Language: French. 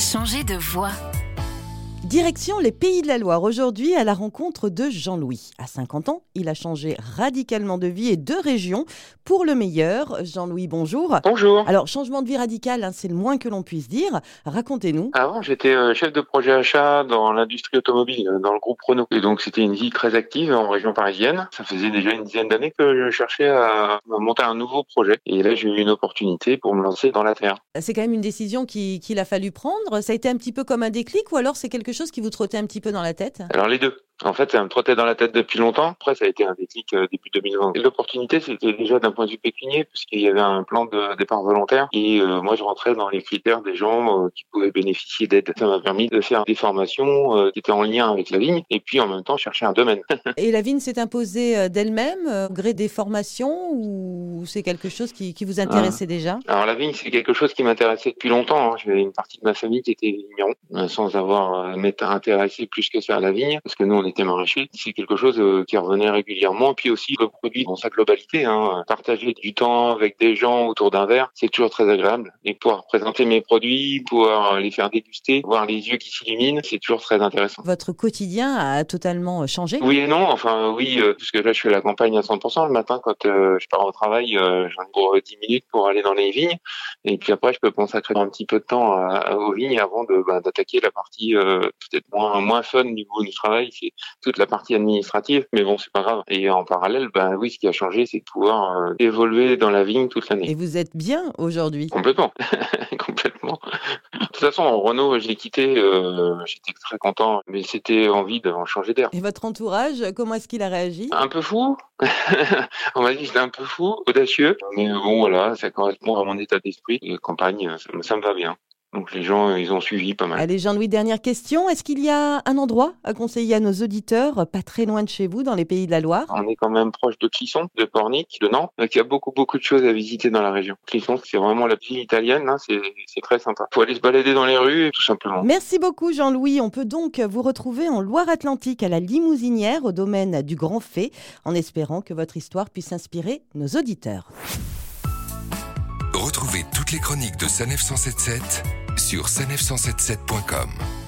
Changer de voix. Direction les Pays de la Loire, aujourd'hui à la rencontre de Jean-Louis. À 50 ans, il a changé radicalement de vie et de région pour le meilleur. Jean-Louis, bonjour. Bonjour. Alors, changement de vie radical, hein, c'est le moins que l'on puisse dire. Racontez-nous. Avant, j'étais euh, chef de projet achat dans l'industrie automobile, euh, dans le groupe Renault. Et donc, c'était une vie très active en région parisienne. Ça faisait déjà une dizaine d'années que je cherchais à monter un nouveau projet. Et là, j'ai eu une opportunité pour me lancer dans la terre. C'est quand même une décision qui- qu'il a fallu prendre. Ça a été un petit peu comme un déclic ou alors c'est quelque chose qui vous trottait un petit peu dans la tête? Alors, les deux. En fait, ça me trottait dans la tête depuis longtemps. Après, ça a été un déclic euh, début 2020. Et L'opportunité, c'était déjà d'un point de vue pécunier, puisqu'il y avait un plan de départ volontaire. Et euh, moi, je rentrais dans les critères des gens euh, qui pouvaient bénéficier d'aide. Ça m'a permis de faire des formations euh, qui étaient en lien avec la vigne, et puis en même temps chercher un domaine. Et la vigne s'est imposée euh, d'elle-même euh, au gré des formations ou c'est quelque chose qui, qui vous intéressait déjà? Alors la vigne, c'est quelque chose qui m'intéressait depuis longtemps. hein. J'avais une partie de ma famille qui était vigneron, sans avoir euh, m'être intéressé plus que ça à la vigne, parce que nous, on était maraîchers. C'est quelque chose euh, qui revenait régulièrement. Puis aussi le produit dans sa globalité. Hein. Partager du temps avec des gens autour d'un verre, c'est toujours très agréable. Et pouvoir présenter mes produits, pouvoir les faire déguster, voir les yeux qui s'illuminent, c'est toujours très intéressant. Votre quotidien a totalement euh, changé? Oui et non, enfin oui, euh, parce que là je fais la campagne à 100% le matin quand euh, je pars au travail, euh, j'en ai pour euh, 10 minutes pour aller dans les vignes, et puis après je peux consacrer un petit peu de temps à- à- aux vignes avant de bah, d'attaquer la partie euh, peut-être moins moins fun du bout du travail, c'est toute la partie administrative, mais bon c'est pas grave. Et en parallèle, bah oui, ce qui a changé, c'est de pouvoir euh, évoluer dans la vigne toute l'année. Et vous êtes bien aujourd'hui Complètement, complètement. De toute façon, Renault, j'ai quitté, euh, j'étais très content, mais c'était envie de changer d'air. Et votre entourage, comment est-ce qu'il a réagi? Un peu fou. On m'a dit que j'étais un peu fou, audacieux. Mais bon, voilà, ça correspond à mon état d'esprit. Et campagne, ça, me- ça me va bien. Donc les gens, ils ont suivi pas mal. Allez Jean-Louis, dernière question. Est-ce qu'il y a un endroit à conseiller à nos auditeurs, pas très loin de chez vous, dans les Pays de la Loire? On est quand même proche de Clisson, de Pornic, de Nantes. Donc il y a beaucoup, beaucoup de choses à visiter dans la région. Clisson, c'est vraiment la ville italienne. hein, c'est c'est très sympa. Faut aller se balader dans les rues, tout simplement. Merci beaucoup Jean-Louis. On peut donc vous retrouver en Loire-Atlantique à la Limousinière au domaine du Grand Fay en espérant que votre histoire puisse inspirer nos auditeurs. Retrouvez toutes les chroniques de Sanef 177 sur sanef177.com.